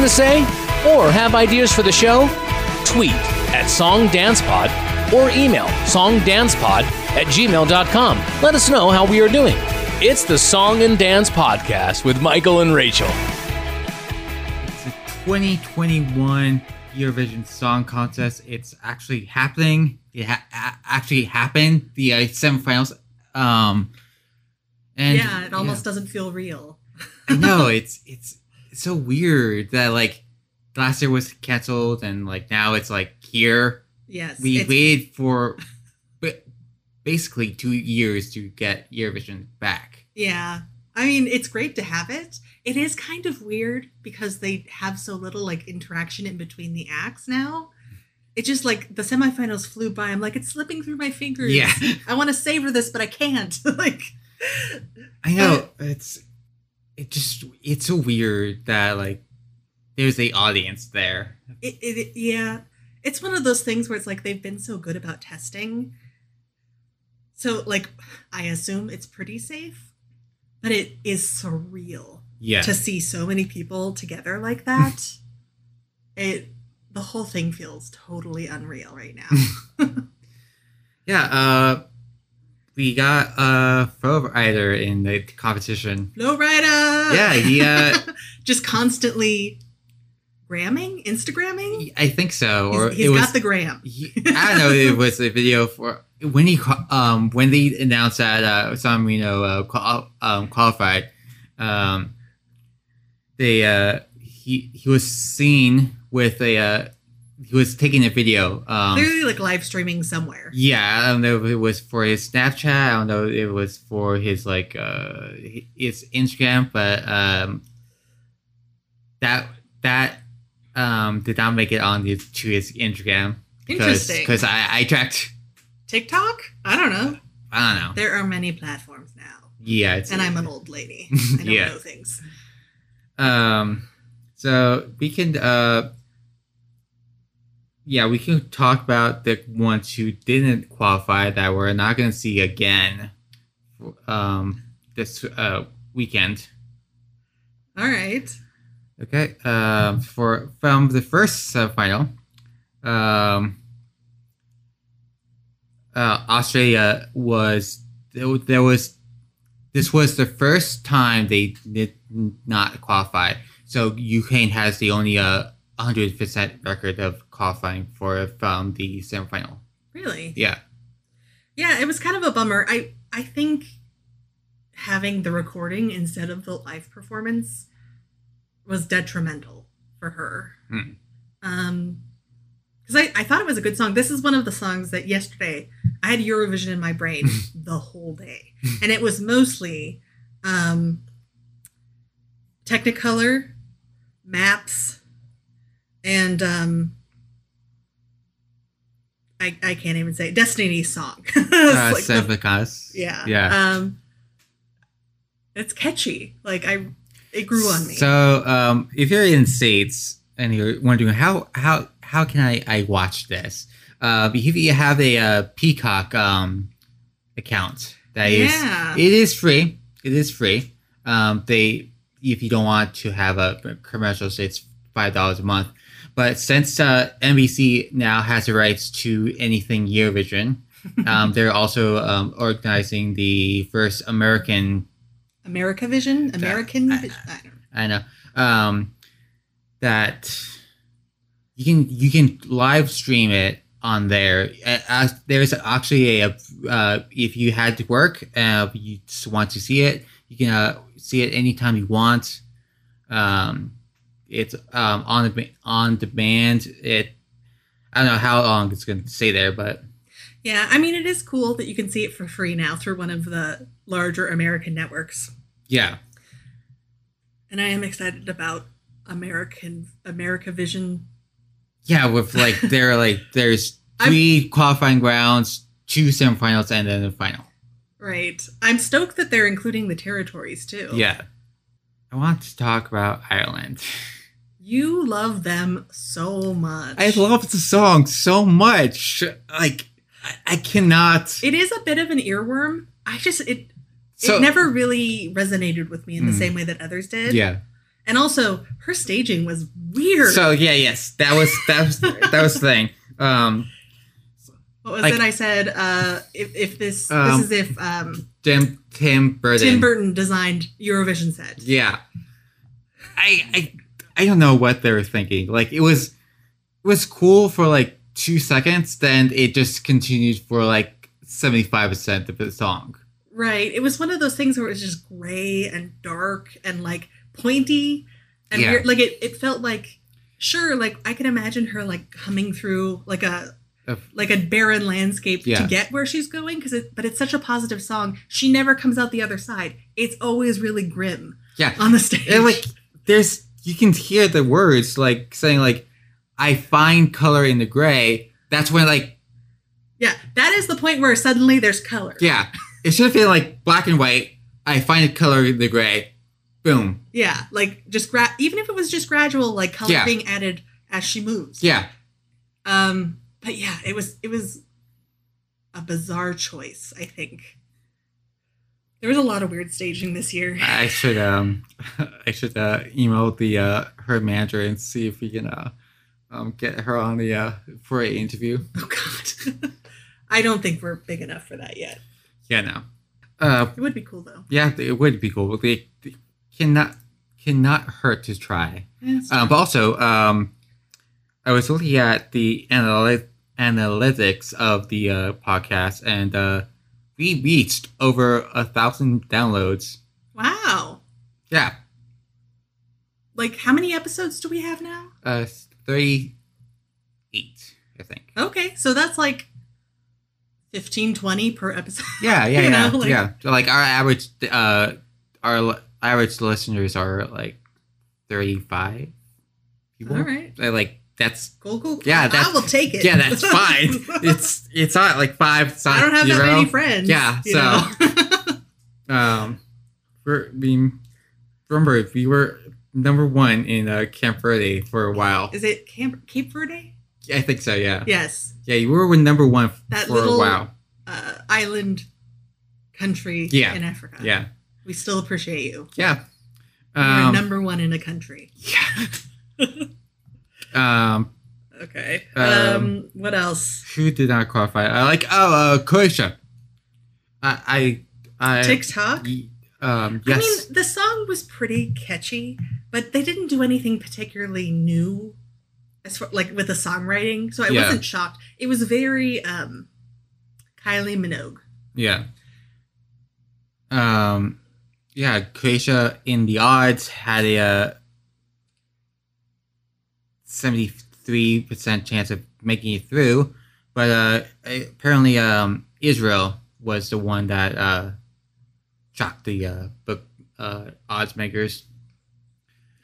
something to say? Or have ideas for the show? Tweet at SongDancePod or email songdancepod at gmail.com. Let us know how we are doing. It's the Song and Dance Podcast with Michael and Rachel. It's the 2021 Eurovision Song Contest. It's actually happening. It ha- actually happened. The uh, semifinals. Um, and yeah, it almost doesn't feel real. no, it's it's it's so weird that like last year was canceled and like now it's like here. Yes. We it's- waited for ba- basically two years to get Eurovision back. Yeah. I mean, it's great to have it. It is kind of weird because they have so little like interaction in between the acts now. It just like the semifinals flew by. I'm like, it's slipping through my fingers. Yeah. I want to savor this, but I can't. like, I know uh, it's it just it's so weird that like there's a audience there. it, it, yeah. It's one of those things where it's like they've been so good about testing. So, like, I assume it's pretty safe, but it is surreal. Yeah. to see so many people together like that it the whole thing feels totally unreal right now yeah, uh we got uh Flo Rida in the competition. lowrider Yeah, he uh just constantly gramming instagramming I think so. Or he's, he's it was got the gram he- I don't know. It was a video for when he um when they announced that uh San Marino uh, qual- um qualified. Um, they uh he he was seen with a uh he was taking a video. Um, clearly like live streaming somewhere yeah, I don't know if it was for his Snapchat. I don't know if it was for his like uh his Instagram, but um that that um did not make it on his, to his Instagram interesting because I I tracked tiktok i don't know I don't know. there are many platforms now Yeah, it's and i'm an old lady i don't Yeah. know things um so we can uh yeah we can talk about the ones who didn't qualify that we're not going to see again um this uh weekend. All right. Okay um for from the first semifinal um uh australia was there, there was this was the first time they did not qualify. So ukraine has the only uh 100% record of qualifying for from the semifinal really yeah Yeah, it was kind of a bummer. I I think having the recording instead of the live performance was detrimental for her. Hmm. Um because I, I thought it was a good song. This is one of the songs that yesterday I had Eurovision in my brain the whole day. And it was mostly um Technicolor, maps, and um I, I can't even say it. Destiny's song. Uh, like the- Semplikas. yeah. yeah Um it's catchy. Like I it grew on me. So, um, if you're in states and you're wondering how how how can I I watch this? Uh, if you have a uh, Peacock um account, that is Yeah. it is free. It is free. Um, they if you don't want to have a commercials, it's five dollars a month. But since uh, NBC now has the rights to anything Eurovision, um, they're also um, organizing the first American America Vision? American I- I don't know. I know. Um, that you can you can live stream it on there. As there's actually a uh, if you had to work, uh, you just want to see it, you can uh, see it anytime you want. Um, it's um, on on demand. It I don't know how long it's going to stay there, but Yeah, I mean it is cool that you can see it for free now through one of the larger American networks. yeah, And I am excited about American America Vision. yeah. With like there are like there's three qualifying rounds, two semifinals, and then the final. Right. I'm stoked that they're including the territories too. Yeah. I want to talk about Ireland. You love them so much. I love the song so much. Like, I, I cannot. It is a bit of an earworm. I just it So- it never really resonated with me in the Mm. same way that others did. Yeah. And also, her staging was weird. So yeah, yes, that was that was that was the thing. Um, what was like- it I said? Uh, if, if this Um, this is if um, Tim Tim Burton. Tim Burton designed Eurovision set. Yeah. I I I don't know what they were thinking. Like it was it was cool for like two seconds, then it just continued for like seventy five percent of the song. Right. It was one of those things where it was just gray and dark and like pointy and Yeah. weird. Like it, it felt like sure, like I can imagine her like humming through like a like a barren landscape Yeah. to get where she's going because it but it's such a positive song. She never comes out the other side. It's always really grim Yeah. on the stage. And like there's you can hear the words like saying like I find color in the gray. That's when like yeah, that is the point where suddenly there's color. yeah. It should have been like black and white. I find color in the gray. Boom. Yeah, like just gra- even if it was just gradual like color Yeah. being added as she moves. Yeah. Um, but yeah, it was it was a bizarre choice. I think there was a lot of weird staging this year. I should um I should uh email the uh her manager and see if we can uh um get her on the uh for an interview. Oh God, I don't think we're big enough for that yet. Yeah, no. Uh It would be cool though. yeah, it would be cool. But they, they cannot cannot hurt to try. Yeah, Um, but also um I was looking at the analy- analytics of the uh podcast and uh we reached over a thousand downloads. wow, Yeah. like how many episodes do we have now? Uh thirty eight, I think. Okay, so that's like 15, 20 per episode. Yeah, yeah, yeah, know, like- yeah. So, like our average, uh, our average listeners are like thirty-five people. All right, Like that's cool, cool. Yeah, I that's- will take it. yeah, that's fine. it's it's not like five. It's not I don't have zero. that many friends. Yeah, so- Um, we're, we remember we were number one in uh, Camp Verde for a while. is it Camp Cape Verde? I think so. Yeah, Yes, yeah. You were number one That for little- a while. uh, island country Yeah. in Africa. Yeah, we still appreciate you. yeah. You're Um, number one in a country. yeah. um, Okay. Um, Um, what else? who did not qualify? I like oh uh, Croatia. I I, I TikTok. um yes I mean, the song was pretty catchy, but they didn't do anything particularly new, as far like with the songwriting. So I Yeah. wasn't shocked. It was very um, Kylie Minogue. yeah. Um, yeah, Croatia in the odds had a uh, seventy-three percent chance of making it through, but uh, apparently um Israel was the one that uh shocked the uh book uh odds makers.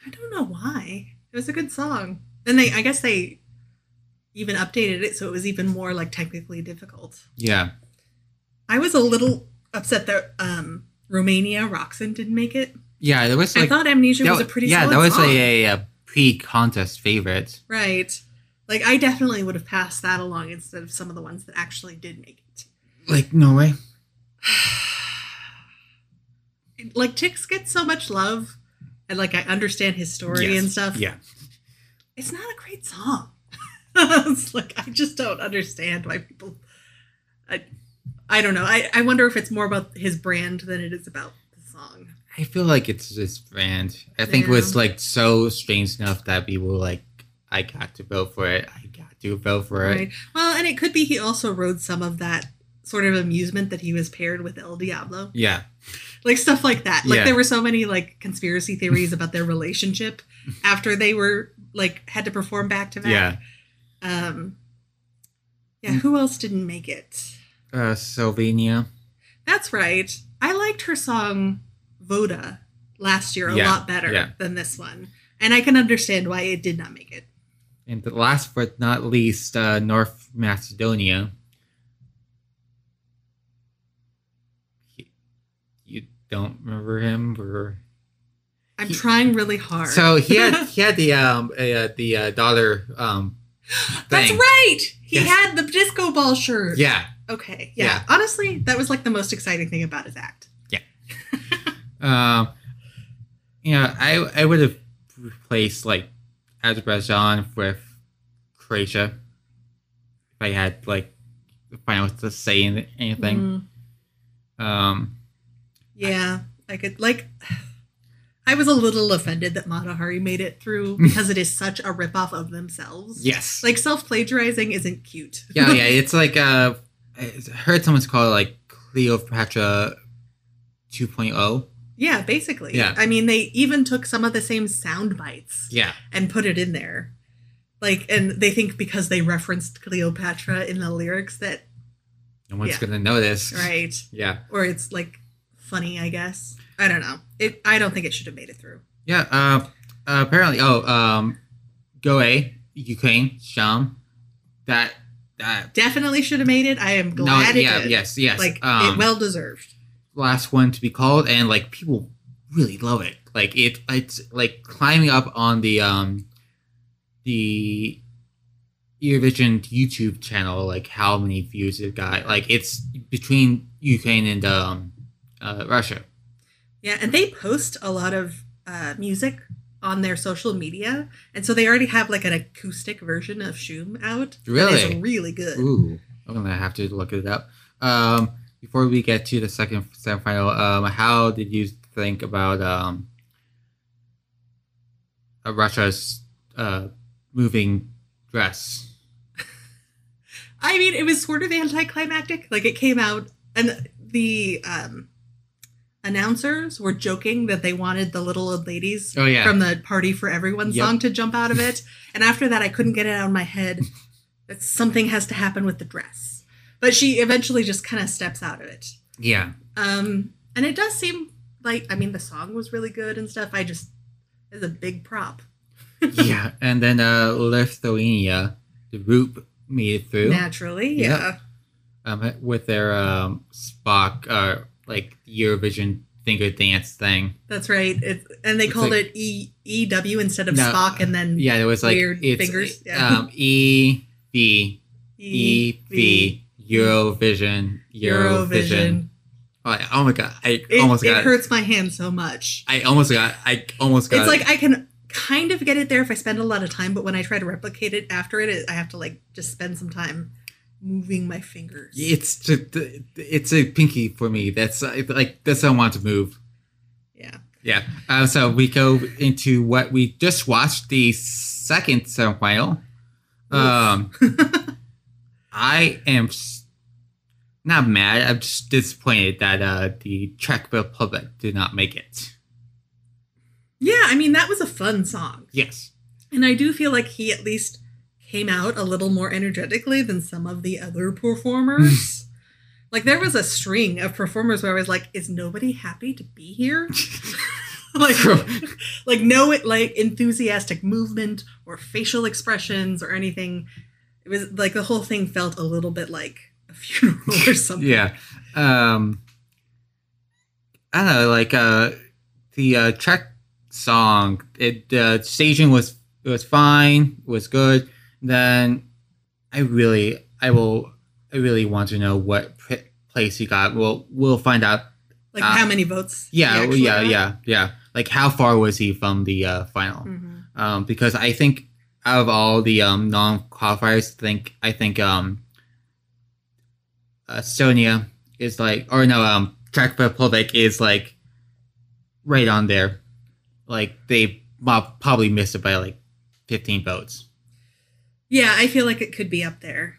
I don't know why. It was a good song. And they, I guess they even updated it so it was even more like technically difficult. Yeah, I was a little upset that um, Romania Roxen didn't make it. yeah, there was I thought Amnesia that was a pretty yeah, that was a, a, a pre-contest favorite. right. Like I definitely would have passed that along instead of some of the ones that actually did make it. Like Norway. Like Tix gets so much love, and like I understand his story Yes. and stuff. Yeah. it's not a great song. it's like I just don't understand why people. I, I don't know. I, I wonder if it's more about his brand than it is about the song. I feel like it's this brand. I think it was like so strange enough that people were like, I got to vote for it. I got to vote for it. Well, and it could be he also rode some of that sort of amusement that he was paired with El Diablo, Yeah. like stuff like that. Like Yeah. there were so many like conspiracy theories about their relationship after they were like had to perform back to back. Yeah. Um. Yeah. Who else didn't make it? Uh, Slovenia. That's right. I liked her song Voda last year a Yeah, lot better yeah. than this one. And I can understand why it did not make it. And the last but not least, uh, North Macedonia. He- You don't remember him, or I'm He- trying really hard. so he had he had the um uh, the uh, dollar um That's right. He Yes. had the disco ball shirt. yeah Okay. Yeah. Yeah. Honestly, that was like the most exciting thing about his act. Um know, I I would have replaced like Azerbaijan with Croatia. If I had like I was to say any- anything, Mm, um, yeah, I could like. I was a little offended that Mata Hari made it through because it is such a ripoff of themselves. yes, Like self plagiarizing isn't cute. yeah, yeah. It's like uh, I heard someone's call it like Cleopatra 2.0. yeah, basically. Yeah. I mean, they even took some of the same sound bites Yeah, and put it in there. Like, and they think because they referenced Cleopatra in the lyrics that, no one's Yeah. gonna notice. right, Yeah, or it's like funny, I guess. I don't know. It. I don't think it should have made it through. yeah. Uh, uh apparently, oh, um, Goe, Ukraine, Shum, that that Definitely should have made it. I am no, glad it did. yes, yes. Like, um, it well deserved. Last one to be called, and like people really love it. Like it, it's like climbing up on the um the Eurovision YouTube channel. Like how many views it got? Like it's between Ukraine and um uh, Russia. Yeah, and they post a lot of uh, music on their social media, and so they already have like an acoustic version of Shum out. Really? really good. Ooh, I'm gonna have to look it up. Um, before we get to the second semifinal, um, how did you think about um uh, Russia's uh moving dress? I mean, it was sort of anticlimactic. Like it came out, and the um, announcers were joking that they wanted the little old ladies Oh yeah, from the "Party for Everyone" Yep. song to jump out of it. and after that, I couldn't get it out of my head that something has to happen with the dress. But she eventually just kind of steps out of it. yeah. Um, and it does seem like I mean the song was really good and stuff. I just it's a big prop. yeah, and then uh, Lithuania, the group made it through Naturally, Yeah. yeah. um, with their um, Spock, uh, like Eurovision finger dance thing. That's right. It's, and they It's called like- it E E W instead of No, Spock and then Yeah, it was like Weird it's fingers, yeah. um, E V E V Eurovision Eurovision. Oh, I- oh my god! I It, almost it got. hurts my hand so much. I almost got. I almost got. It's like I can kind of get it there if I spend a lot of time, but when I try to replicate it after it, I have to like just spend some time moving my fingers. it's just, it's a pinky for me. That's like that's how I want to move. Yeah. Yeah. Uh, so we go into what we just watched the second semifinal. Um, I am not mad. I'm just disappointed that uh, the Czech Republic did not make it. Yeah, I mean that was a fun song. Yes. And I do feel like he at least came out a little more energetically than some of the other performers. like there was a string of performers where I was like, is nobody happy to be here? like like no like enthusiastic movement or facial expressions or anything. It was like the whole thing felt a little bit like a funeral or something. yeah. Um, I don't know. Like uh, the uh, Czech song, it uh, staging was it was fine, was good. Then I really, I will, I really want to know what p- place he got. We'll we'll find out. Like Uh, how many votes? Yeah, yeah, got? yeah, yeah. Like how far was he from the uh, final? Mhm. um, because I think out of all the um, non qualifiers, think I think um, Estonia is like, or no, um, Czech Republic is like right on there. Like they probably missed it by like fifteen votes. Yeah, I feel like it could be up there.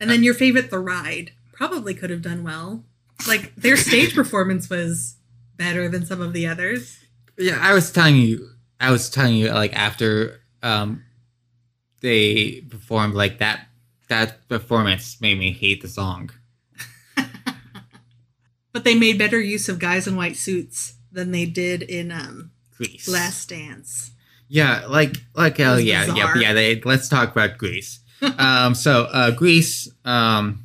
And then your favorite, The Ride, probably could have done well. Like their stage performance was better than some of the others. Yeah, I was telling you, I was telling you like after um, they performed like that. That performance made me hate the song. But they made better use of guys in white suits than they did in um, Greece. Last Dance. Yeah, like like oh was yeah, yeah, yeah. They, let's talk about Greece. um, so uh, Greece. Um,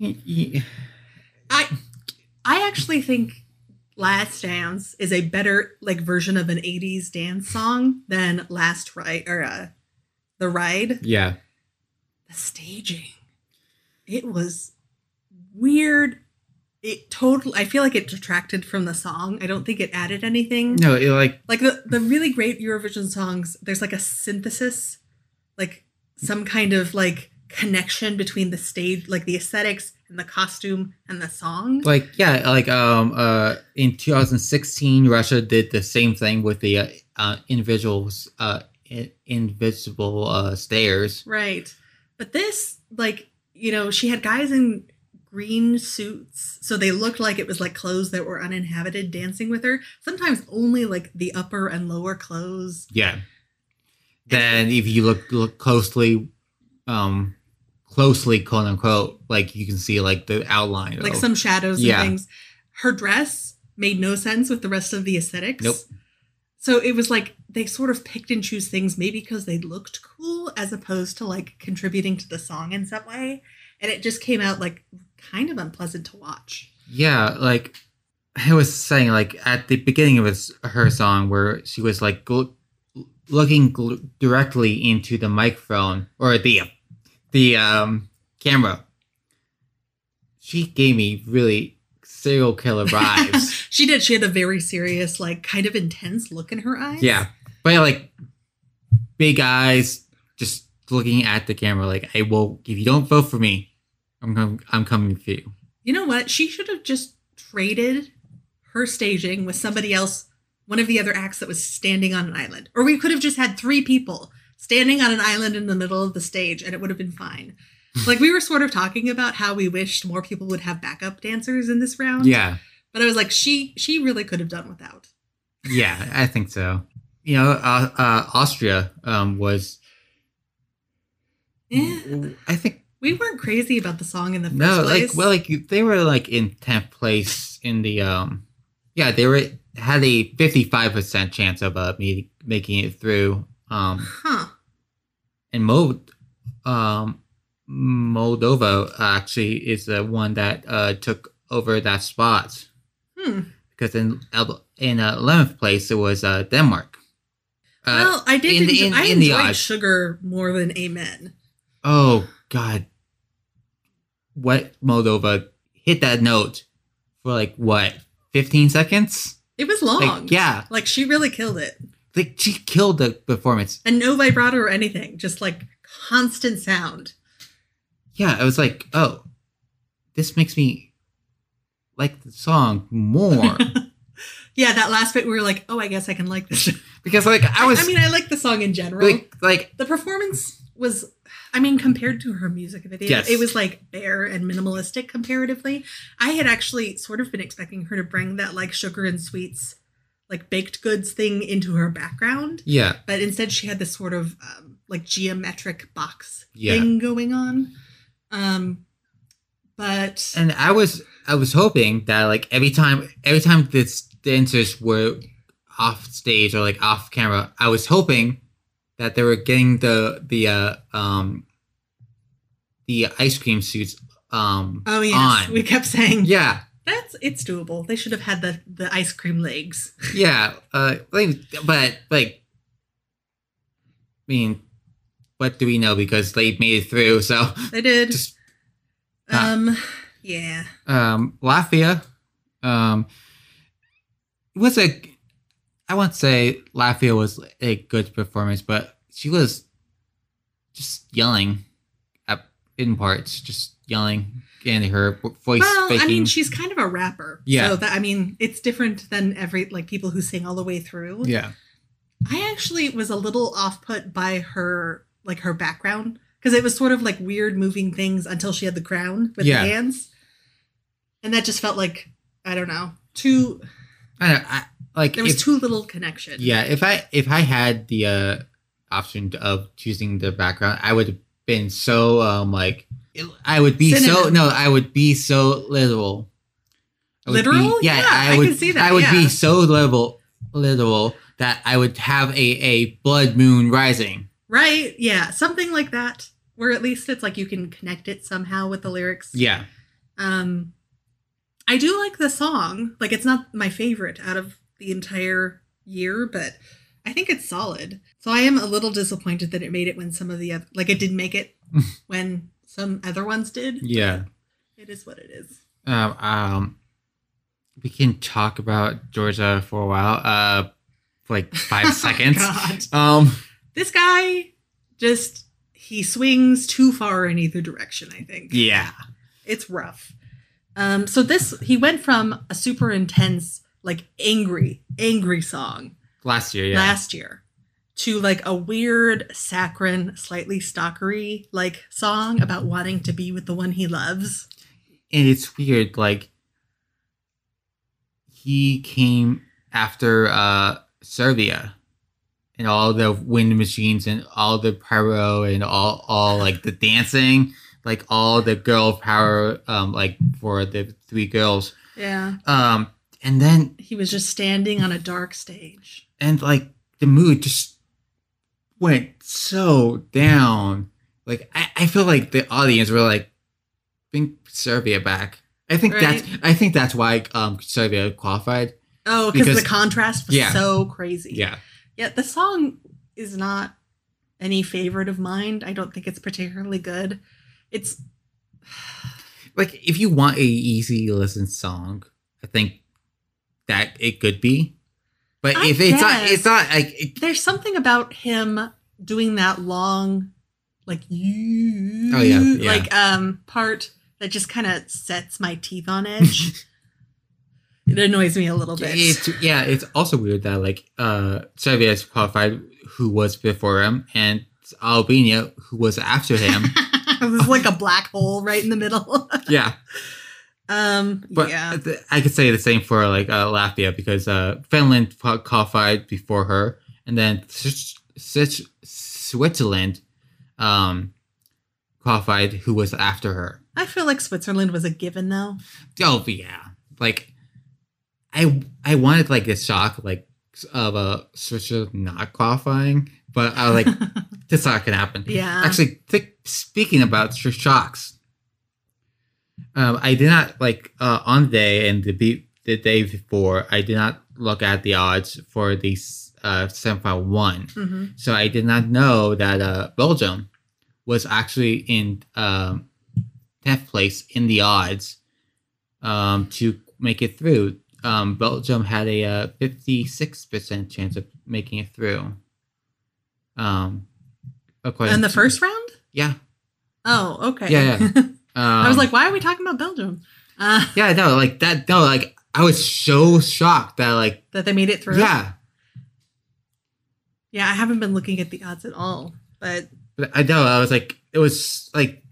y- y- I I actually think Last Dance is a better like version of an 80s dance song than Last Right or uh, The Ride. yeah, the staging it was weird it totally I feel like it detracted from the song. I don't think it added anything. No, it, like Like the the really great Eurovision songs, there's like a synthesis, like some kind of like connection between the stage, like the aesthetics and the costume and the song. like yeah, like um uh in 2016 Russia did the same thing with the uh, uh individuals uh invisible uh stairs. Right. But this, like, you know, she had guys in green suits. So they looked like it was like clothes that were uninhabited dancing with her. Sometimes only like the upper and lower clothes. Yeah. Then if you look look closely, um, closely quote unquote, like you can see like the outline. Like of- some shadows Yeah. and things. Her dress made no sense with the rest of the aesthetics. Nope. So it was like they sort of picked and choose things maybe because they looked cool as opposed to like contributing to the song in some way. And it just came out like kind of unpleasant to watch. Yeah, like I was saying, like at the beginning of his, her song, where she was like gl- looking gl- directly into the microphone or the the um camera. She gave me really serial killer vibes. she did. She had a very serious, like kind of intense look in her eyes. yeah, but like big eyes, just looking at the camera. Like I will, if you don't vote for me, I'm com- I'm coming for you. You know what? She should have just traded her staging with somebody else, one of the other acts that was standing on an island. Or we could have just had three people standing on an island in the middle of the stage and it would have been fine. like we were sort of talking about how we wished more people would have backup dancers in this round. Yeah. But I was like, she she really could have done without. Yeah, I think so. You know, uh, uh, Austria um, was. Eh, I think we weren't crazy about the song in the first no, place. like well, like they were like in tenth place in the um. Yeah, they were had a fifty five percent chance of uh me making it through. Um, huh. and Mo, um, Moldova actually is the one that uh took over that spot Hmm. because in in uh, eleventh place it was uh Denmark. Uh, well, I did in the- enjoy, in- I in enjoyed odds. Sugar more than Amen. Oh God! What Moldova hit that note for like what fifteen seconds? It was long. Like yeah, Like she really killed it. like she killed the performance. And no vibrato or anything, just like constant sound. Yeah, I was like, oh, this makes me like the song more Yeah, that last bit we were like, oh, I guess I can like this. because like I was I mean, I like the song in general. like like the performance was, I mean, compared to her music video, Yes. it was like bare and minimalistic comparatively. I had actually sort of been expecting her to bring that like sugar and sweets, like baked goods thing into her background. yeah But instead, she had this sort of um, like geometric box Yeah. thing going on. Um, but and I was I was hoping that like every time every time the dancers were off stage or like off camera, I was hoping that they were getting the the uh, um the ice cream suits um oh yes, on. we kept saying yeah that's it's doable. They should have had the the ice cream legs. yeah uh like but like I mean what do we know because they made it through so They did. just uh, um, yeah. um Latvia um was a I won't say Latvia was a good performance, but she was just yelling at in parts, just yelling and her voice Well, faking. I mean, she's kind of a rapper. Yeah. So that I mean, it's different than every like people who sing all the way through. yeah. I actually was a little off put by her like her background because it was sort of like weird moving things until she had the crown with Yeah. the hands, and that just felt like I don't know too. I, don't, I like There was if, too little connection. yeah, if I if I had the uh option of choosing the background, I would have been so um like I would be so no, I would be so literal. Would be- Literal? yeah, Yeah, I I would can see that, I would yeah. be so literal literal that I would have a a blood moon rising. Right. Yeah. Something like that. Where at least it's like you can connect it somehow with the lyrics. Yeah. Um, I do like the song. Like, it's not my favorite out of the entire year, but I think it's solid. So I am a little disappointed that it made it when some of the other, like, it didn't make it when some other ones did. Yeah. It is what it is. Um, um, we can talk about Georgia for a while. Uh, for like five seconds. God. Um, This guy just he swings too far in either direction, I think. yeah. It's rough. Um, so this he went from a super intense, like angry, angry song Last year, yeah. last year to like a weird saccharine, slightly stalkery like song about wanting to be with the one he loves. and it's weird like he came after uh serbia and all the wind machines and all the pyro and all all like the dancing like all the girl power um like for the three girls Yeah. um and then He was just standing on a dark stage. and like the mood just went so down like i, I feel like the audience were like bring serbia back i think that's i think that's why um serbia qualified Oh, because Because- the contrast was yeah. so crazy. yeah Yeah, the song is not any favorite of mine. I don't think it's particularly good. It's like if you want a easy listen song i think that it could be but I if it's not it's not like it, there's something about him doing that long like you Oh, yeah, yeah. like um part that just kind of sets my teeth on edge. it annoys me a little bit. it's yeah it's also weird that like uh serbia qualified who was before him and albania who was after him it was like a black hole right in the middle. yeah um But yeah. th- I could say the same for like uh, Latvia because uh, Finland qualified before her, and then S- S- Switzerland um, qualified, who was after her. I feel like Switzerland was a given though. Oh yeah, like I I wanted like a shock like of a Switzerland not qualifying, but I was like this not gonna happen. Yeah. Actually, th- speaking about sh- shocks, um, I did not like uh, on the day and the be- the day before. I did not look at the odds for the uh, semifinal one, hmm so I did not know that uh, Belgium was actually in um, tenth place in the odds um, to make it through. Um, Belgium had a fifty six percent chance of making it through. Um, according And the to- first round? yeah, Oh, okay. Yeah, yeah. um, I was like, why are we talking about Belgium? Uh, yeah, no, like that, no, like I was so shocked that, like, that they made it through. yeah, Yeah, I haven't been looking at the odds at all, but but I know, I was like, it was like,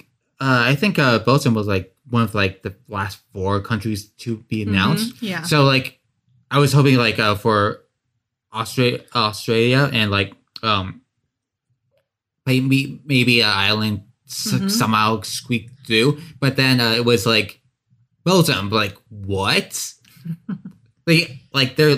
uh, I think uh, Belgium was like one of like the last four countries to be announced. Mhm, yeah. So like, I was hoping like uh, for Australia, Australia, and like um, maybe maybe an island Mhm. somehow squeaked through, but then uh, it was like Belgium. Like what? they like their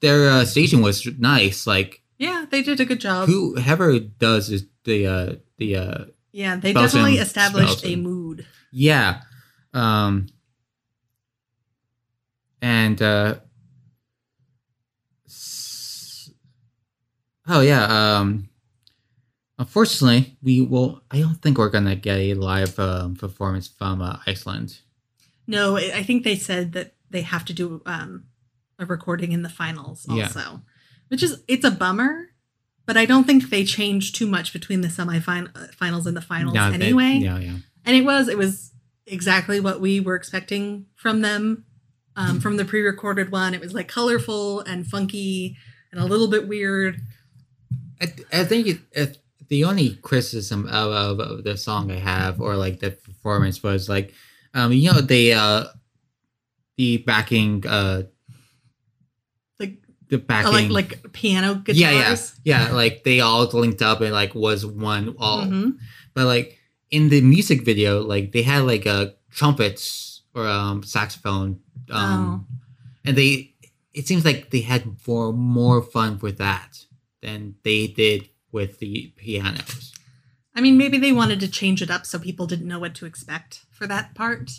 their uh, station was nice. Like Yeah, they did a good job. whoever does is the uh the uh yeah, they Belgium definitely established a mood. Yeah. Um and uh Oh yeah, um unfortunately we will I don't think we're going to get a live um, performance from uh, Iceland. No, I I think they said that they have to do um, a recording in the finals Yeah. also, which is it's a bummer. But I don't think they changed too much between the semifinals and the finals No, they- anyway. yeah, yeah. And it was it was exactly what we were expecting from them. Um, from the pre-recorded one, it was like colorful and funky and a little bit weird. I, I think it, it, the only criticism of, of, the song I have, or like the performance, was like, um, you know, they uh, the backing, uh, Like the uh, backing, like like piano guitars. yeah, yeah, yeah, like they all linked up and like was one all. Mhm. But like in the music video, like they had like a trumpets or um, saxophone, um, and they it seems like they had more more fun with that than they did with the pianos. I mean, maybe they wanted to change it up so people didn't know what to expect for that part.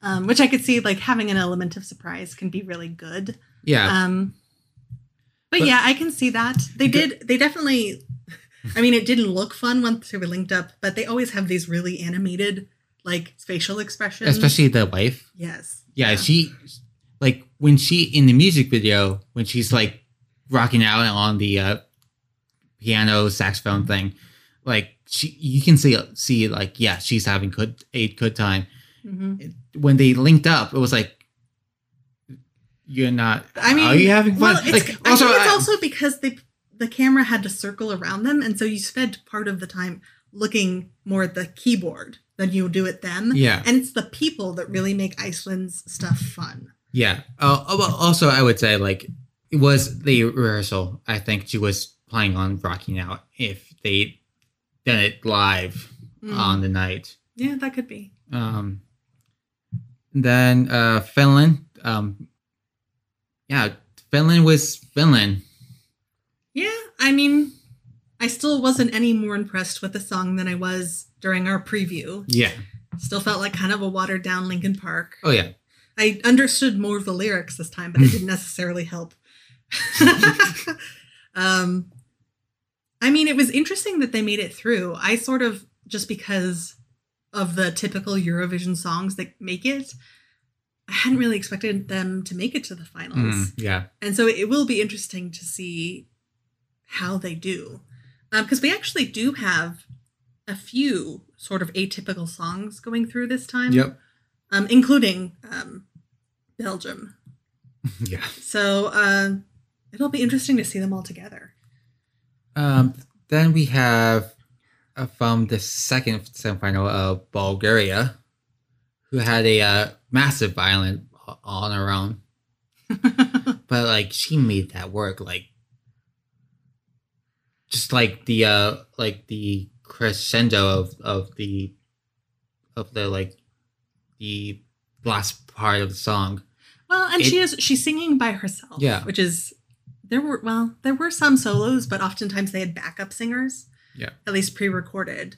Um, which I could see, like having an element of surprise can be really good. Yeah, Um, but, But- yeah, I can see that they did. They definitely. I mean, it didn't look fun once they were linked up, but they always have these really animated like facial expressions. especially the wife. yes. Yeah, she like when she in the music video when she's like rocking out on the uh, piano saxophone thing, like she you can see see like yeah she's having good a good time. hmm When they linked up, it was like you're not. I mean, are you having fun? Well, it's, like I think it's I- also because they the camera had to circle around them, and so you spent part of the time looking more at the keyboard than you do at them. yeah And it's the people that really make Iceland's stuff fun. yeah. Uh, oh, well, also, I would say like it was the rehearsal. I think she was planning on rocking out if they done it live Mm. on the night. yeah, that could be. Um, then uh, Finland. Um, yeah, Finland was Finland. Yeah, I mean, I still wasn't any more impressed with the song than I was during our preview. Yeah. Still felt like kind of a watered down Linkin Park. Oh yeah. I understood more of the lyrics this time, but it didn't necessarily help. um, I mean, it was interesting that they made it through. I sort of just because of the typical Eurovision songs that make it, I hadn't really expected them to make it to the finals. Mm, yeah. And so it will be interesting to see how they do. Because we actually do have a few sort of atypical songs going through this time, Yep. um, including um, Belgium. yeah. So uh, it'll be interesting to see them all together. Um, then we have uh, from the second semifinal of Bulgaria, who had a uh, massive violin on her own, but like she made that work. Like, just like the uh, like the crescendo of of the of the like the last part of the song. well, and It- she is she's singing by herself. Yeah. which is there were well there were some solos, but oftentimes they had backup singers. Yeah. at least pre-recorded.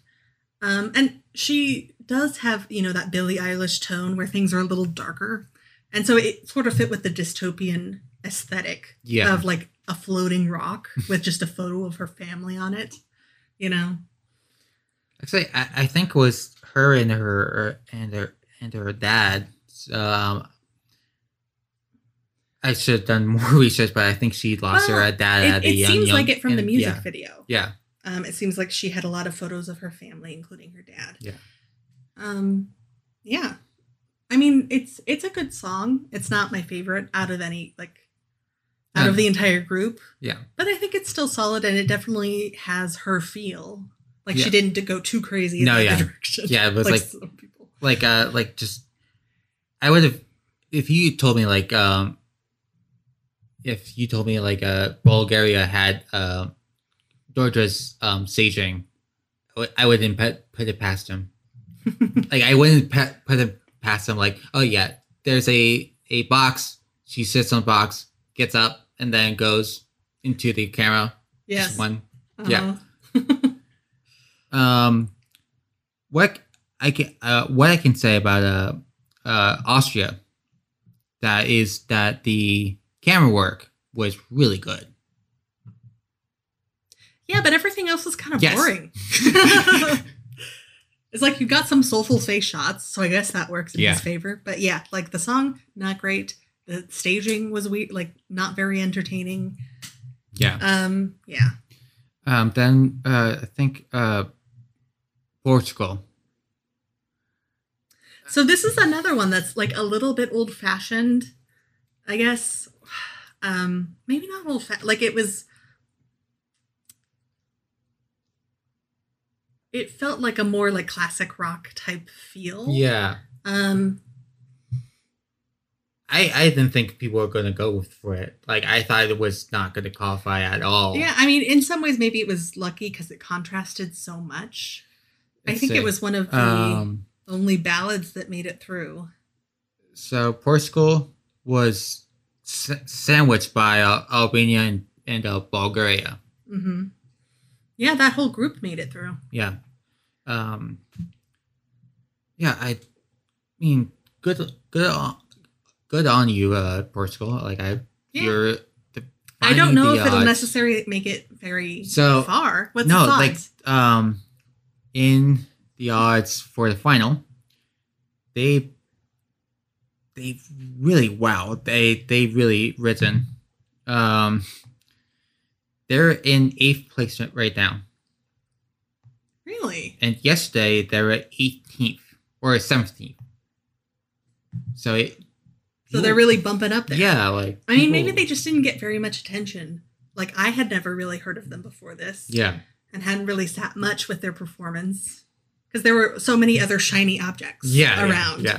Um, and she does have you know that Billie Eilish tone where things are a little darker, and so it sort of fit with the dystopian aesthetic Yeah. of like a floating rock with just a photo of her family on it. You know, Actually, I, I think it was her and her and her and her dad. Um, I should have done more research, but I think she lost Well, her dad it, at a it young. It seems young- like it from the music Yeah, video. yeah, Um, it seems like she had a lot of photos of her family, including her dad. Yeah. Um, yeah. I mean, it's it's a good song. It's not my favorite out of any like out Uh, of the entire group, yeah, but I think it's still solid, and it definitely has her feel. Like Yeah. she didn't go too crazy No, that yeah. direction. Yeah, it was like- some people. like uh, like just. I would have, if you told me like um. If you told me like uh Bulgaria had uh, Georgia's um staging, I would- I wouldn't put put it past him. like I wouldn't pe- put it past him. Like, oh yeah, there's a a box. She sits on the box, gets up, and then goes into the camera. yes. One. yeah. Uh-huh. Um, what I can uh, what I can say about uh, uh Austria, that is that the camera work was really good. Yeah, but everything else was kind of Yes. boring. it's like you got some soulful face shots, so I guess that works in Yeah. his favor. But yeah, like the song, not great. The staging was weird, like not very entertaining. Yeah. Um, yeah. Um. Then uh, I think uh, Portugal. So this is another one that's like a little bit old fashioned, I guess. Um, maybe not old fashioned. Like it was. It felt like a more like classic rock type feel. Yeah. Um, I, I didn't think people were gonna go for it. Like I thought it was not gonna qualify at all. Yeah, I mean, in some ways, maybe it was lucky because it contrasted so much. I think it was one of the Um. only ballads that made it through. So Portugal was sa- sandwiched by uh, Albania and, and uh, Bulgaria. hmm Yeah, that whole group made it through. Yeah. Um. Yeah, I mean, good, good, on, good on you, uh, Portugal. Like I, Yeah. you're. The, I don't know if it'll necessarily make it very So, far. What's no, like um, in the odds for the final, they they really wow they they really risen. Um, they're in eighth place right now, Really? and yesterday they were eighteenth or seventeenth. So it, So they're really bumping up there. yeah, like I mean, maybe they just didn't get very much attention. Like I had never really heard of them before this, yeah and hadn't really sat much with their performance because there were so many other shiny objects yeah yeah, around. yeah.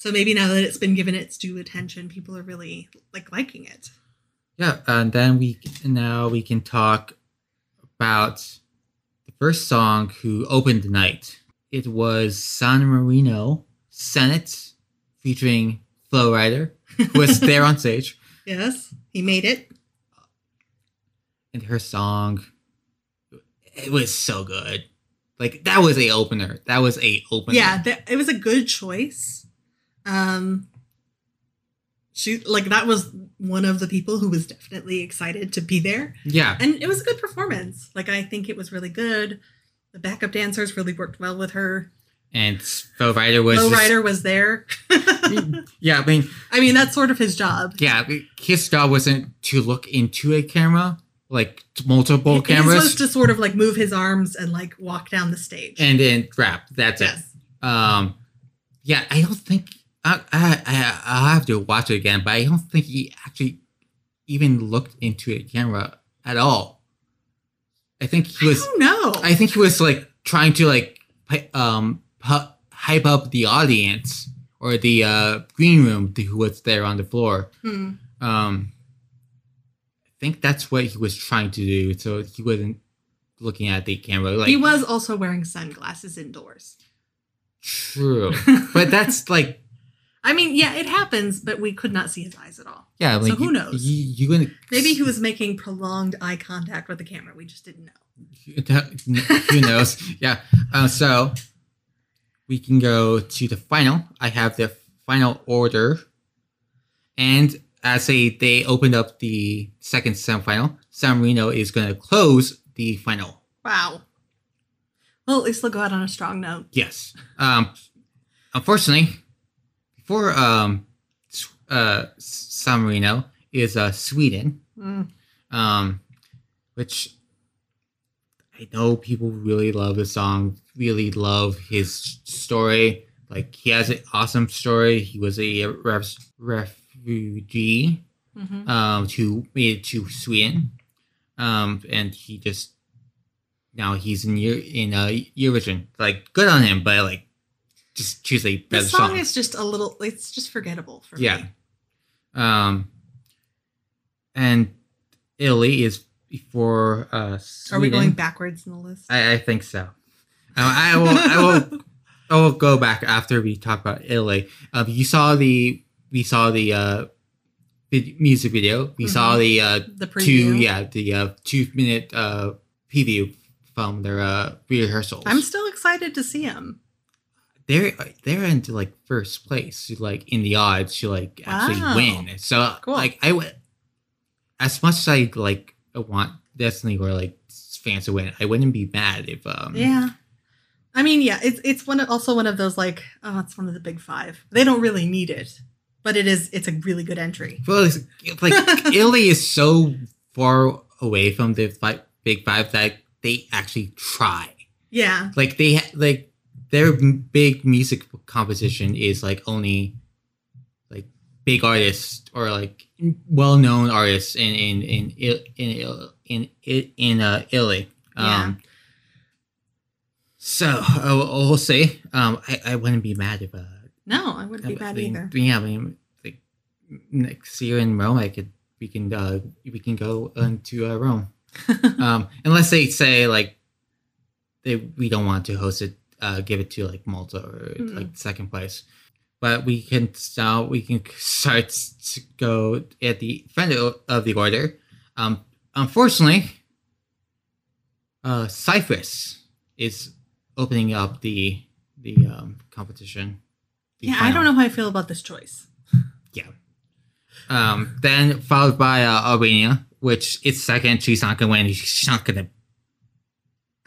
So maybe now that it's been given its due attention, people are really like liking it. Yeah, and then we now we can talk about the first song who opened the night. It was San Marino Senhit featuring Flo Rida, who was there on stage, Yes, he made it. and her song it was so good. Like that was a opener. That was a opener. Yeah, th- it was a good choice. Um, she like that was one of the people who was definitely excited to be there, Yeah. and it was a good performance. Like I think it was really good. The backup dancers really worked well with her. And Flo Rida was just- Rida was there. Yeah, I mean I mean, that's sort of his job. yeah, his job wasn't to look into a camera, like multiple cameras. was supposed to sort of like move his arms and like walk down the stage. and then rap. That's yes. it. Um, yeah, I don't think I, I I I'll have to watch it again, but I don't think he actually even looked into a camera at all. I think he was. No. I think he was like trying to like um hype up the audience or the uh, green room who was there on the floor. Hmm. Um, I think that's what he was trying to do, so he wasn't looking at the camera. Like he was also wearing sunglasses indoors. True, but that's like I mean, yeah, it happens, but we could not see his eyes at all. yeah. Like who you- knows? You, you gonna Maybe he was making prolonged eye contact with the camera. We just didn't know. Who knows? Yeah. Uh, so we can go to the final. I have the final order, and as a they opened up the second semifinal, San Marino is going to close the final. Wow. Well, at least they'll go out on a strong note. Yes. Um, unfortunately, before um, uh, San Marino is uh, Sweden, Mm. um, which I know people really love the song, really love his story. Like he has an awesome story. He was a ref- refugee Mhm. um, to made it to Sweden, um, and he just now he's in Euro- in uh, Eurovision. Like good on him, but like just choose a better This song song. is just a little. It's just forgettable for Yeah. me. Um, and Italy is before uh, Sweden. Are we going backwards in the list? I, I think so. Uh, I will. I will. I will go back after we talk about Italy. Um, you saw the. We saw the uh, music video. We saw the uh, the two. preview. Yeah, the uh, two minute uh, preview from their uh, rehearsals. I'm still excited to see him. They're they're into like first place, like in the odds to like actually Wow. win. So Cool. like I would, as much as I like want Destiny or like fans to win, I wouldn't be mad if um Yeah. I mean, yeah, it's it's one of, also one of those like oh, it's one of the big five. They don't really need it, but it is it's a really good entry. Well, it's, like Italy is so far away from the fi- big five that they actually try. Yeah, Like they like their big music competition is like only like big artists or like well known artists in in in in in in, in uh, Italy. Yeah. Um, so I will say, um, I, I wouldn't be mad if uh, no, I wouldn't be I bad either. Yeah, I mean, like next year in Rome, I could we can uh we can go into uh, Rome. um, unless they say like they we don't want to host it, uh, give it to like Malta or Mm. like second place. But we can start. We can start to go at the front of the order. Um, unfortunately, uh, Cyprus is opening up the the um, competition. the yeah, I don't know how I feel about this choice. Yeah. Um, then followed by uh, Albania, which is second. She's not gonna win. She's not gonna.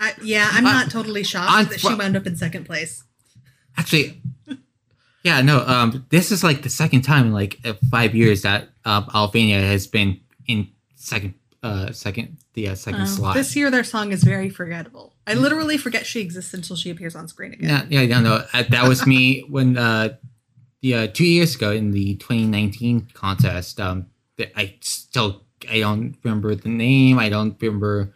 I, yeah, I'm not totally shocked that she wound up in second place. Actually, Yeah, no. Um, this is like the second time in like uh, five years that um, Albania has been in second, uh, second, the uh, second Oh, slot. this year, their song is very forgettable. I literally forget she exists until she appears on screen again. Yeah, yeah, yeah, no. Uh, that was me when uh, the uh, two years ago in the 2019 contest. Um, I still I don't remember the name. I don't remember.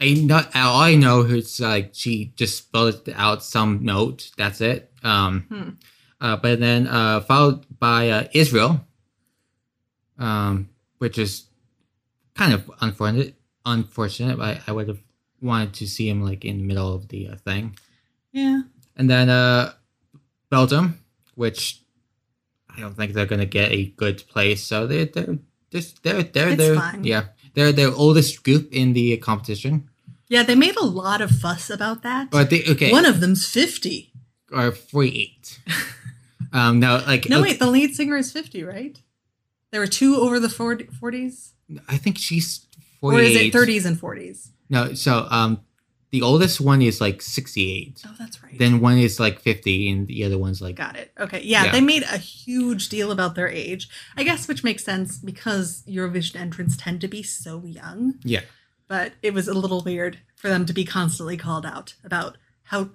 I not all I know is like she just spelled out some note. That's it. Um, Hmm. uh, but then uh, followed by uh, Israel, um, which is kind of unfortunate. Unfortunate. I, I would have wanted to see him like in the middle of the uh, thing Yeah. and then uh Belgium, which I don't think they're gonna get a good place. So they're they're just they're they're they're fine. yeah they're the oldest group in the competition. Yeah, they made a lot of fuss about that. But they okay One of them's 50. or forty eight. um no like No, okay, wait, the lead singer is 50, right? There were two over the 40, 40s? I think she's forty-eight. Or is it 30s and 40s? No, so um the oldest one is like sixty eight. Oh, that's right. Then one is like fifty, and the other one's like Got it. Okay. Yeah, Yeah. they made a huge deal about their age. I guess which makes sense because Eurovision entrants tend to be so young. yeah. But it was a little weird for them to be constantly called out about how,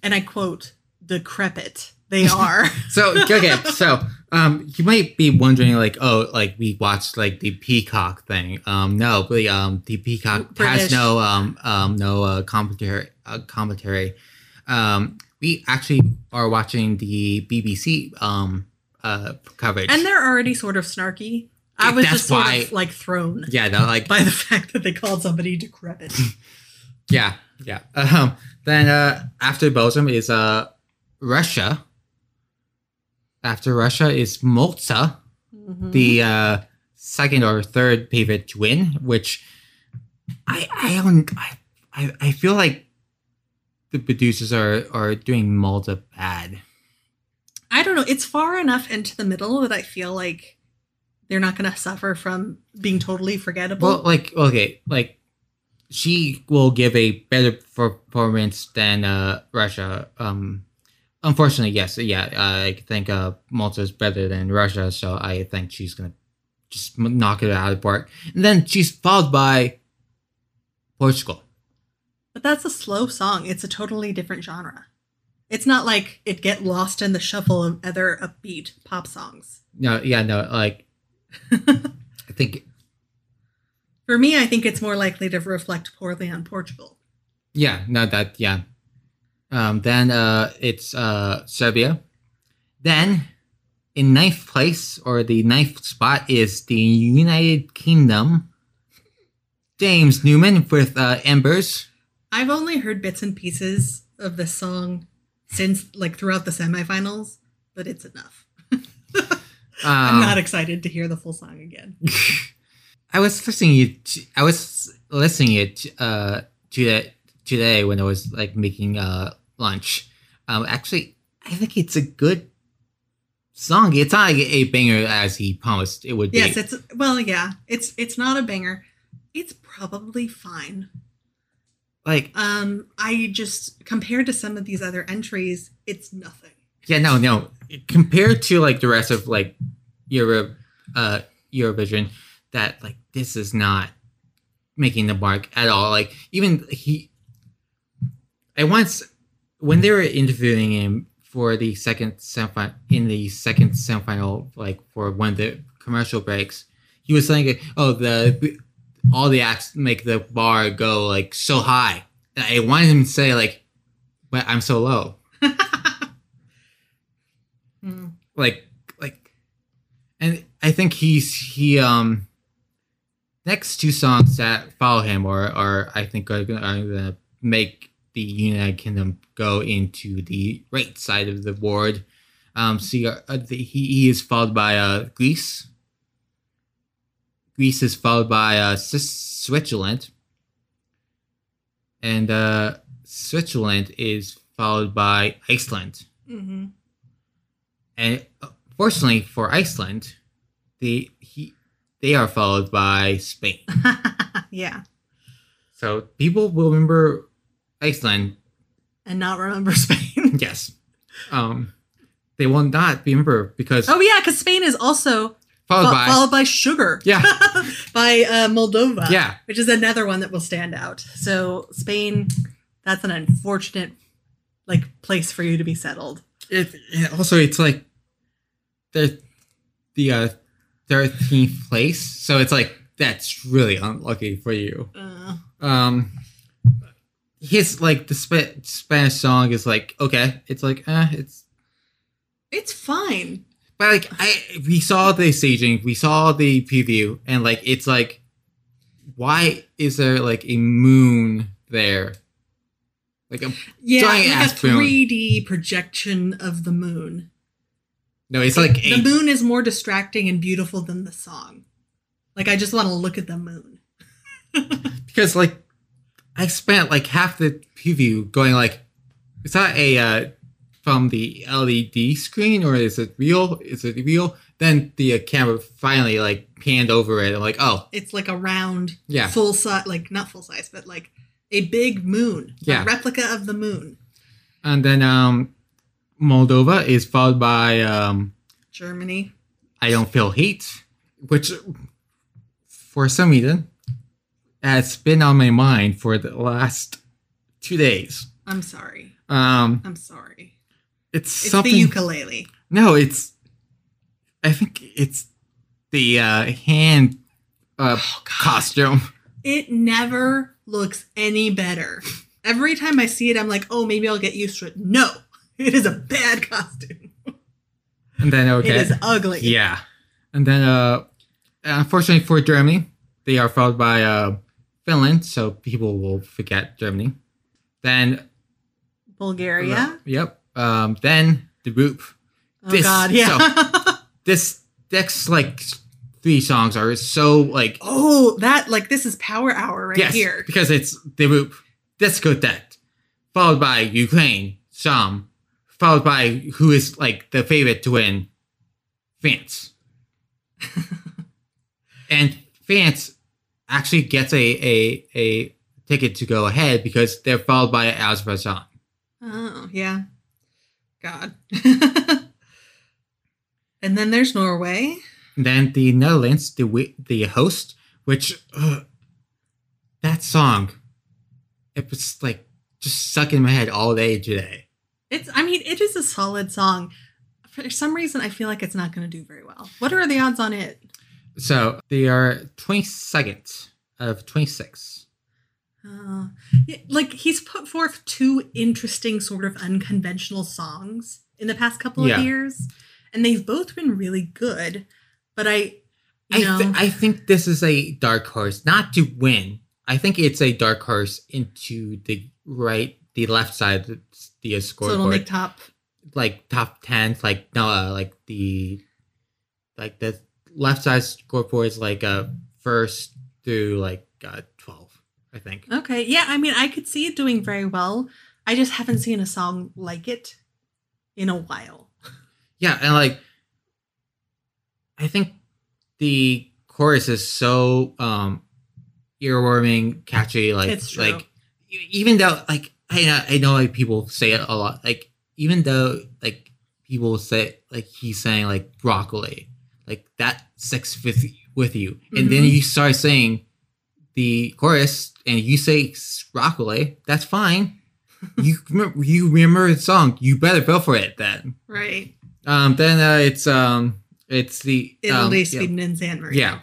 and I quote, decrepit they are. So okay, so um, you might be wondering like, oh, like we watched like the Peacock thing. Um, no, but um, the Peacock British. has no um um no uh, commentary uh, commentary. Um, we actually are watching the BBC um uh coverage. and they're already sort of snarky. I was just sort why- of like thrown yeah, no, like by the fact that they called somebody decrepit. yeah, yeah. Um, then uh, after Belgium is uh Russia. After Russia is Malta. Mhm. the uh, second or third favorite to win, which I I don't I, I I feel like the producers are are doing Malta bad. I don't know. It's far enough into the middle that I feel like they're not going to suffer from being totally forgettable. Well, like okay, like she will give a better performance than uh, Russia. Um, unfortunately, yes, yeah, I think uh, Malta is better than Russia, so I think she's gonna just knock it out of the park. And then she's followed by Portugal. but that's a slow song. It's a totally different genre. It's not like it get lost in the shuffle of other upbeat pop songs. No, yeah, no, like I think For me, I think it's more likely to reflect poorly on Portugal. yeah, no, that yeah. Um, then uh, it's uh Serbia. Then in ninth place or the ninth spot is the United Kingdom. James Newman with uh, Embers. I've only heard bits and pieces of this song since like throughout the semifinals, but it's enough. I'm Um, not excited to hear the full song again. I was listening it. I was listening it uh to that today when I was like making uh lunch. Um, actually, I think it's a good song. It's not like a banger as he promised it would be. Yes, it's well, yeah. It's it's not a banger. It's probably fine. like Um, I just compared to some of these other entries, it's nothing. yeah, no, no. Compared to like the rest of like Euro, uh, Eurovision, that like this is not making the mark at all. Like even he, I once when they were interviewing him for the second semifinal in the second semifinal, like for one of the commercial breaks, he was saying, "Oh, the all the acts make the bar go like so high." And I wanted him to say like, "But I'm so low." Hmm. like and i think he's he um next two songs that follow him or are i think are gonna, are gonna make the united kingdom go into the right side of the board. Um see uh, he, he is followed by uh greece. Greece is followed by uh switzerland. And uh switzerland is followed by iceland. Mm-hmm. and uh, fortunately for Iceland, the he they are followed by Spain. yeah, So people will remember Iceland. and not remember Spain. Yes. Um. they will not remember because Oh yeah, because Spain is also followed fo- by followed by sugar. Yeah. by uh, Moldova. Yeah. which is another one that will stand out. So Spain, that's an unfortunate like place for you to be settled. it, it also it's like the the uh, thirteenth place, so it's like that's really unlucky for you. Uh, Um, his like the Sp- Spanish song is like okay, it's like uh, it's it's fine. but like I we saw the staging, we saw the preview, and like it's like why is there like a moon there? Like a Yeah, Giant like a moon. 3D projection of the moon. No, it's like the a moon is more distracting and beautiful than the song. Like I just want to look at the moon. because like I spent like half the preview going like, is that a uh, from the LED screen or is it real? Is it real? Then the uh, camera finally like panned over it. I'm like, oh It's like a round, Yeah. full size, like not full size, but like a big moon, Yeah. a replica of the moon. and then um, Moldova is followed by um, Germany. I don't feel heat, which for some reason has been on my mind for the last two days. I'm sorry. Um, I'm sorry. it's, It's something. the ukulele. No, it's. I think it's the uh, hand uh, Oh, costume. It never looks any better. Every time I see it, I'm like, oh, maybe I'll get used to it. No, it is a bad costume. And then okay, It is ugly. yeah, and then uh, unfortunately for Germany, they are followed by uh, Finland, so people will forget Germany. Then Bulgaria. yep. Um, then the group. Oh This- God, yeah. This next like three songs are so like oh, that like this is Power Hour right yes, here. because it's the group disco Discoteque, followed by Ukraine, Shum, followed by who is like the favorite to win, France. and France actually gets a, a a ticket to go ahead because they're followed by Azerbaijan. Oh yeah, God. and then there's Norway. And then the Netherlands, the the host, which uh, that song, it was like just stuck in my head all day today. It's. I mean, it is a solid song. For some reason, I feel like it's not going to do very well. What are the odds on it? So they are 22nd of 26. Uh, like he's put forth two interesting, sort of unconventional songs in the past couple Yeah. of years, and they've both been really good. But I, you I, know, th- I think this is a dark horse, not to win. I think it's a dark horse into the right, the left side the so it'll scoreboard, make top. like top 10, like no, uh, like the, like the left side scoreboard is like uh first through like uh, 12, I think. Okay, yeah. I mean, I could see it doing very well. I just haven't seen a song like it in a while. Yeah, and like I think the chorus is so um earworming, catchy, like It's true. like even though like I know I know like people say it a lot, like even though like people say like he's saying like broccoli, like that sticks with with you, and then Mhm. you start saying the chorus and you say broccoli, that's fine. you remember, you remember the song, you better go for it then. Right. Um, then uh, it's um, it's the um, Italy, yeah. Sweden, and San Marino. Yeah.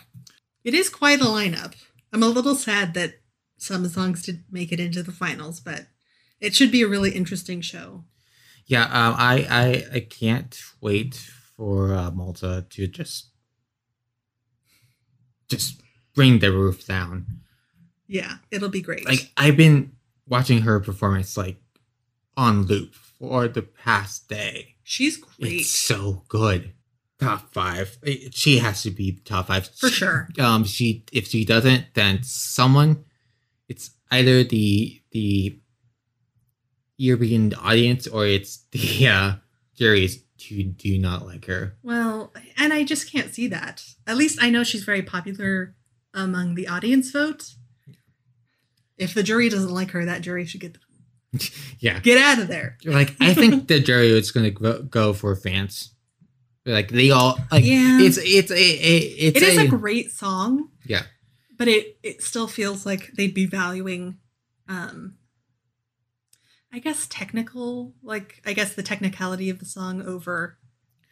It is quite a lineup. I'm a little sad that some songs didn't make it into the finals, but it should be a really interesting show. Yeah, um, I, I I can't wait for uh, Malta to just just bring the roof down. Yeah, it'll be great. Like I've been watching her performance like on loop for the past day. She's great. It's so good. Top five. She has to be top five For sure. Um, she if she doesn't, then someone. It's either the the European audience or it's the uh, juries who do not like her. Well, and I just can't see that. At least I know she's very popular among the audience vote. If the jury doesn't like her, that jury should get yeah. Get out of there. Like I think the jury is gonna go, go for fans. Like they all like Yeah. it's it's a, a it's It is a, a great song. Yeah. But it it still feels like they'd be valuing um I guess technical like I guess the technicality of the song over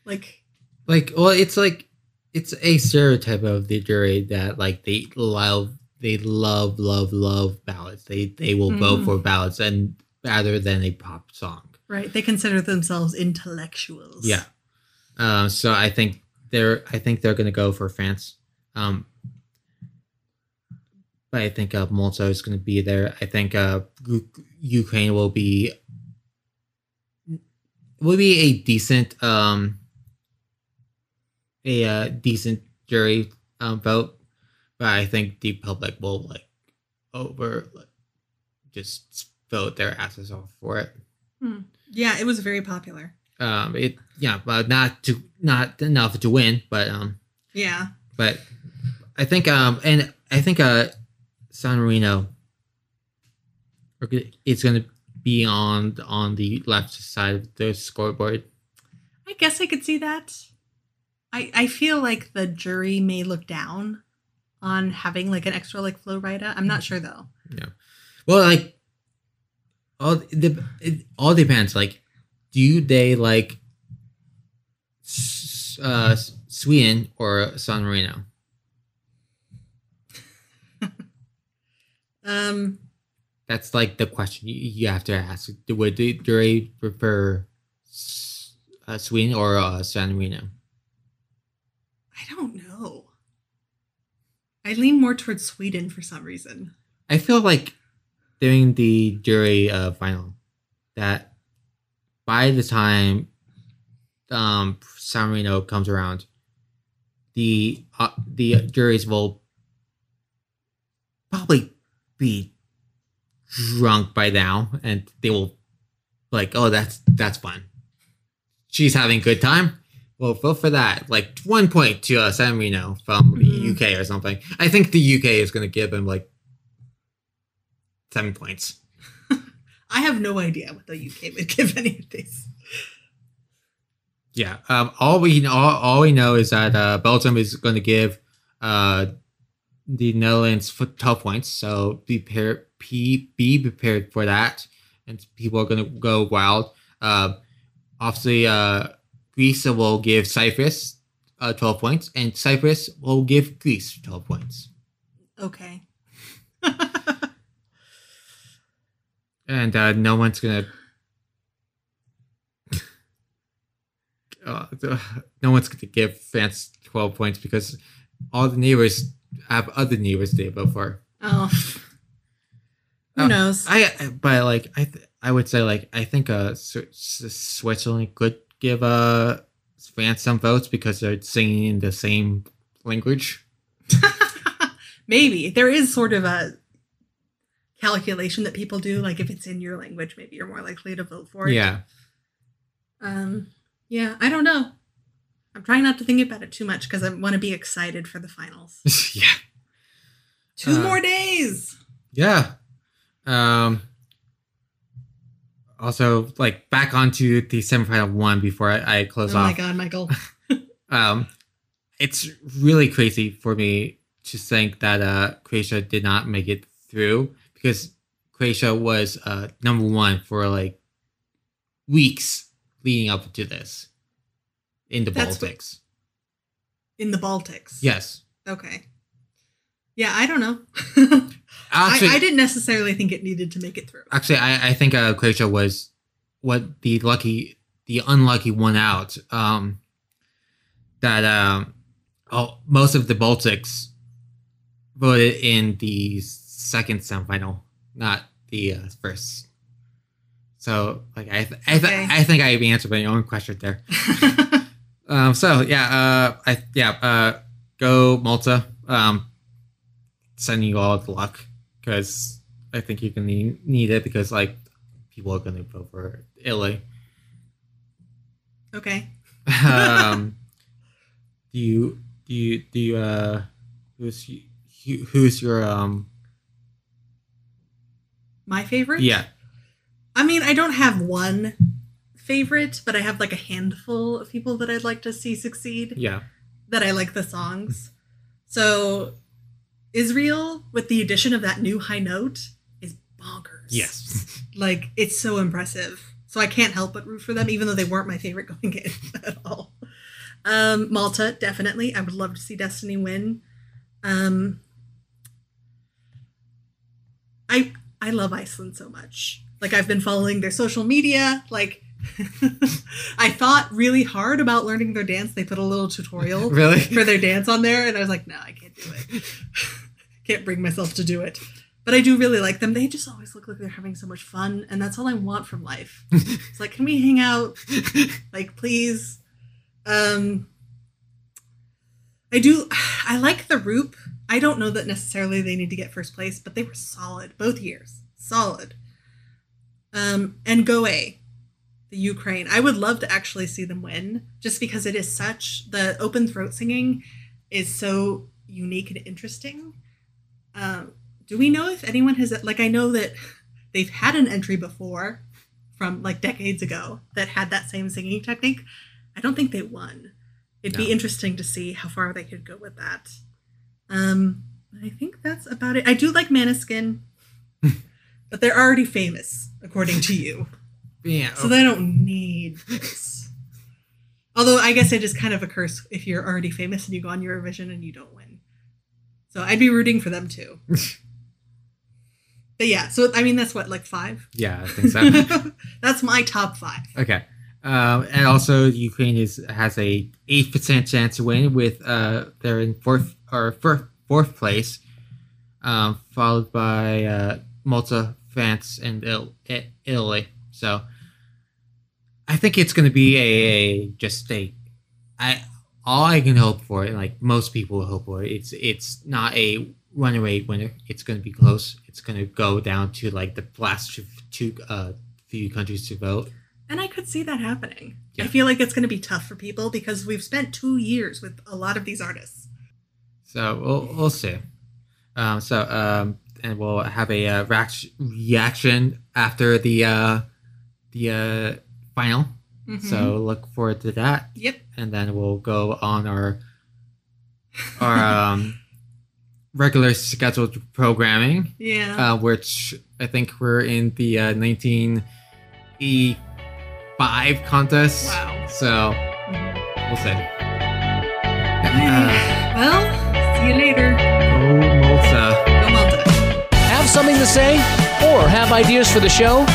like like well it's like it's a stereotype of the jury that like they love they love love love ballads. They they will vote Mhm. for ballads and rather than a pop song. right they consider themselves intellectuals. Yeah. Um, so I think they're I think they're gonna go for France. Um, but I think uh, Malta is gonna be there. I think uh, Ukraine will be will be a decent um a uh, decent jury um, vote, but I think the public will like over like, just vote their asses off for it Yeah, it was very popular. um it yeah but not to not enough to win but um Yeah. but i think um and i think uh san marino it's gonna be on on the left side of the scoreboard I guess I could see that. I I feel like the jury may look down on having like an extra like Flo Rida. I'm not sure though. well like all the it all depends like do they like uh sweden or san marino Um That's like the question you, have to ask. Would the jury prefer uh, Sweden or uh, San Marino? I don't know. I lean more towards Sweden for some reason. I feel like during the jury uh, final that by the time um, San Marino comes around, the uh, the juries will probably be drunk by now, and they will like, oh, that's that's fun. She's having a good time. Well, vote for that. Like one point to uh, San Marino from Mhm. UK or something. I think the UK is going to give him like seven points. I have no idea what the UK would give any of these. Yeah. Um. All we know, all, all we know is that uh, Belgium is going to give uh the Netherlands for twelve points. So be prepared. Be, be prepared for that, and people are going to go wild. Uh, obviously, uh, Greece will give Cyprus uh twelve points, and Cyprus will give Greece twelve points. Okay. and uh, no one's gonna. Uh, no one's gonna give France twelve points because all the neighbors have other neighbors they vote for. Oh. Who Uh, knows? I, but like I th- I would say like I think uh Switzerland could give uh France some votes because they're singing in the same language. maybe. There is sort of a calculation that people do. Like if it's in your language, maybe you're more likely to vote for it. Yeah. Um, yeah, I don't know. I'm trying not to think about it too much because I want to be excited for the finals. yeah. Two Uh, more days. Yeah. Um. Also, like back onto the semifinal one before I, I close off. Oh my god, Michael. Um, it's really crazy for me to think that uh Croatia did not make it through because Croatia was uh number one for like weeks leading up to this in the That's what- Baltics. In the Baltics. Yes. Okay. Yeah, I don't know. Actually, I, I didn't necessarily think it needed to make it through. Actually, I, I think uh, Croatia was what the lucky, the unlucky one out. Um, that um, oh, most of the Baltics voted in the second semifinal, not the uh, first. So, like, I, th- I, th- Okay. I think I answered my own question there. Um, so yeah, uh, I yeah, uh, go Malta. Um, sending you all the luck because I think you're gonna need, need it because like people are gonna vote for Italy. okay. um, do you do you do you uh who's you, who's your um My favorite? yeah I mean, I don't have one favorite, but I have like a handful of people that I'd like to see succeed Yeah. that I like the songs. So Israel, with the addition of that new high note, is bonkers. Yes. Like it's so impressive. So I can't help but root for them, even though they weren't my favorite going in at all. Um, Malta, definitely. I would love to see Destiny win. Um, I I love Iceland so much. Like I've been following their social media. Like I thought really hard about learning their dance. They put a little tutorial really? for their dance on there, and I was like, no, I can't do it. can't bring myself to do it. But I do really like them. They just always look like they're having so much fun, and that's all I want from life. it's like, can we hang out? Like, please. Um, I do. I like the Roop. I don't know that necessarily they need to get first place, but they were solid both years. Solid. Um, and Go_A, the Ukraine. I would love to actually see them win, just because it is such the open throat singing is so unique and interesting. Um, do we know if anyone has like? I know that they've had an entry before from like decades ago that had that same singing technique. I don't think they won. It'd be interesting to see how far they could go with that. Um, I think that's about it. I do like Måneskin, but they're already famous, according to you. Yeah. So they don't need this. Although I guess it is kind of a curse if you're already famous and you go on Eurovision and you don't win. So I'd be rooting for them too. but yeah, so I mean that's what like five. yeah, I think so. that's my top five. Okay. Um, and also, Ukraine is has a eight percent chance to win. With uh, they're in fourth or fourth, fourth place, um, followed by uh, Malta, France, and Il- Italy. So, I think it's going to be a, a just a. I all I can hope for, like most people hope for, it's it's not a runaway winner. It's going to be close. It's going to go down to like the last two uh, few countries to vote. And I could see that happening. I feel like it's going to be tough for people because we've spent two years with a lot of these artists. So we'll, we'll see. Um, so um, and we'll have a uh, reaction after the uh, the uh, final. Mhm. So look forward to that, yep. and then we'll go on our our um, regular scheduled programming, Yeah. uh, which I think we're in the uh, 1985 contest. wow. So Mhm. we'll see. Uh, well, see you later. oh, Malta. Go Malta. Have something to say? Or have ideas for the show?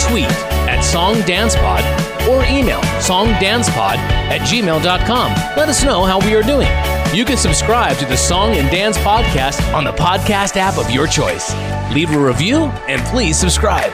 Tweet at SongDancePod or email songdancepod at gmail.com. Let us know how we are doing. You can subscribe to the Song and Dance Podcast on the podcast app of your choice. Leave a review and please subscribe.